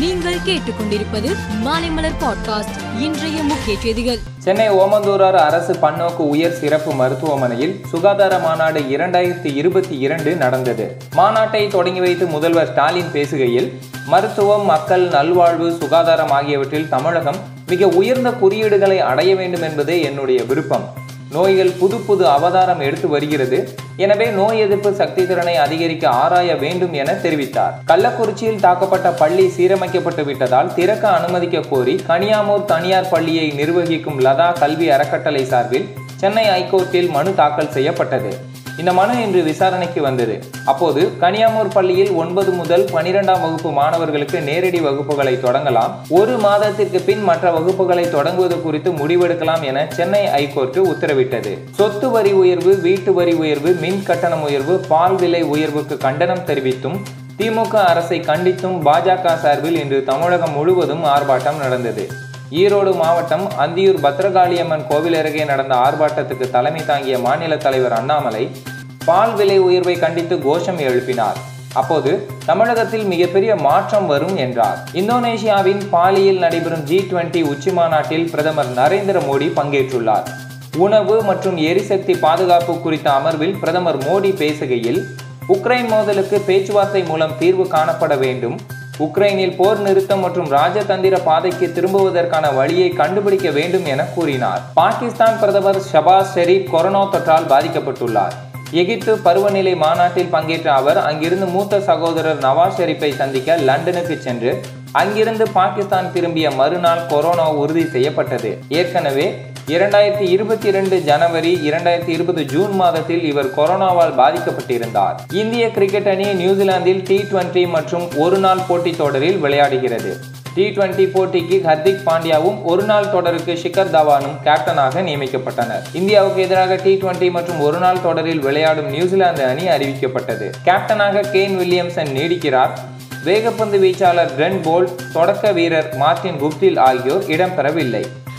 நீங்கள் கேட்டுக்கொண்டிருப்பது மாலைமலர் பாட்காஸ்ட் இன்றைய முக்கிய செய்திகள். சென்னை ஓமந்தூரார் அரசு பன்னோக்கு உயர் சிறப்பு மருத்துவமனையில் சுகாதார மாநாடு இரண்டாயிரத்தி இருபத்தி இரண்டு நடந்தது. மாநாட்டை தொடங்கி வைத்து முதல்வர் ஸ்டாலின் பேசுகையில் மருத்துவம் மக்கள் நல்வாழ்வு சுகாதாரம் ஆகியவற்றில் தமிழகம் மிக உயர்ந்த குறியீடுகளை அடைய வேண்டும் என்பதே என்னுடைய விருப்பம். நோய்கள் புது புது அவதாரம் எடுத்து வருகிறது. எனவே நோய் எதிர்ப்பு சக்தி திறனை அதிகரிக்க ஆராய வேண்டும் என தெரிவித்தார். கள்ளக்குறிச்சியில் தாக்கப்பட்ட பள்ளி சீரமைக்கப்பட்டு விட்டதால் திறக்க அனுமதிக்க கோரி கனியாமூர் தனியார் பள்ளியை நிர்வகிக்கும் லதா கல்வி அறக்கட்டளை சார்பில் சென்னை ஐகோர்ட்டில் மனு தாக்கல் செய்யப்பட்டது. இந்த மனு இன்று விசாரணைக்கு வந்தது. அப்போது கனியாமூர் பள்ளியில் ஒன்பது முதல் பனிரெண்டாம் வகுப்பு மாணவர்களுக்கு நேரடி வகுப்புகளை தொடங்கலாம். ஒரு மாதத்திற்கு பின் மற்ற வகுப்புகளை தொடங்குவது குறித்து முடிவெடுக்கலாம் என சென்னை ஐகோர்ட்டு உத்தரவிட்டது. சொத்து வரி உயர்வு வீட்டு வரி உயர்வு மின் கட்டணம் உயர்வு பால் விலை உயர்வுக்கு கண்டனம் தெரிவித்தும் திமுக அரசை கண்டித்தும் பாஜக சார்பில் இன்று தமிழகம் முழுவதும் ஆர்ப்பாட்டம் நடந்தது. ஈரோடு மாவட்டம் அந்தியூர் பத்ரகாளியம்மன் கோவில் அருகே நடந்த ஆர்ப்பாட்டத்துக்கு தலைமை தாங்கிய மாநில தலைவர் அண்ணாமலை பால் விலை உயர்வை கண்டித்து கோஷம் எழுப்பினார். அப்போது தமிழகத்தில் மிகப்பெரிய மாற்றம் வரும் என்றார். இந்தோனேஷியாவின் பாலியில் நடைபெறும் ஜி டுவெண்டி உச்சி மாநாட்டில் பிரதமர் நரேந்திர மோடி பங்கேற்றுள்ளார். உணவு மற்றும் எரிசக்தி பாதுகாப்பு குறித்த அமர்வில் பிரதமர் மோடி பேசுகையில் உக்ரைன் மோதலுக்கு பேச்சுவார்த்தை மூலம் தீர்வு காணப்பட வேண்டும் உக்ரைனில் போர் நிறுத்தம் மற்றும் ராஜதந்திர பாதைக்கு திரும்புவதற்கான வழியை கண்டுபிடிக்க வேண்டும் என கூறினார். பாகிஸ்தான் பிரதமர் ஷபாஸ் ஷெரீப் கொரோனா தொற்றால் பாதிக்கப்பட்டுள்ளார். எகிப்து பருவநிலை மாநாட்டில் பங்கேற்ற அவர் அங்கிருந்து மூத்த சகோதரர் நவாஸ் ஷெரீப்பை சந்திக்க லண்டனுக்கு சென்று அங்கிருந்து பாகிஸ்தான் திரும்பிய மறுநாள் கொரோனா உறுதி செய்யப்பட்டது. ஏற்கனவே இரண்டாயிரத்தி இருபத்தி இரண்டு ஜனவரி இரண்டாயிரத்தி இருபது ஜூன் மாதத்தில் இவர் கொரோனாவால் பாதிக்கப்பட்டிருந்தார். இந்திய கிரிக்கெட் அணி நியூசிலாந்தில் டி டுவெண்டி மற்றும் ஒரு நாள் போட்டித் தொடரில் விளையாடுகிறது. டி டுவெண்டி போட்டிக்கு ஹர்திக் பாண்டியாவும் ஒரு நாள் தொடருக்கு ஷிகர் தவானும் கேப்டனாக நியமிக்கப்பட்டனர். இந்தியாவுக்கு எதிராக டி டுவெண்டி மற்றும் ஒரு நாள் தொடரில் விளையாடும் நியூசிலாந்து அணி அறிவிக்கப்பட்டது. கேப்டனாக கேன் வில்லியம்சன் நீடிக்கிறார். வேகப்பந்து வீச்சாளர் பிரென் போல்ட் தொடக்க வீரர் மார்டின் குப்தில் ஆகியோர் இடம்பெறவில்லை.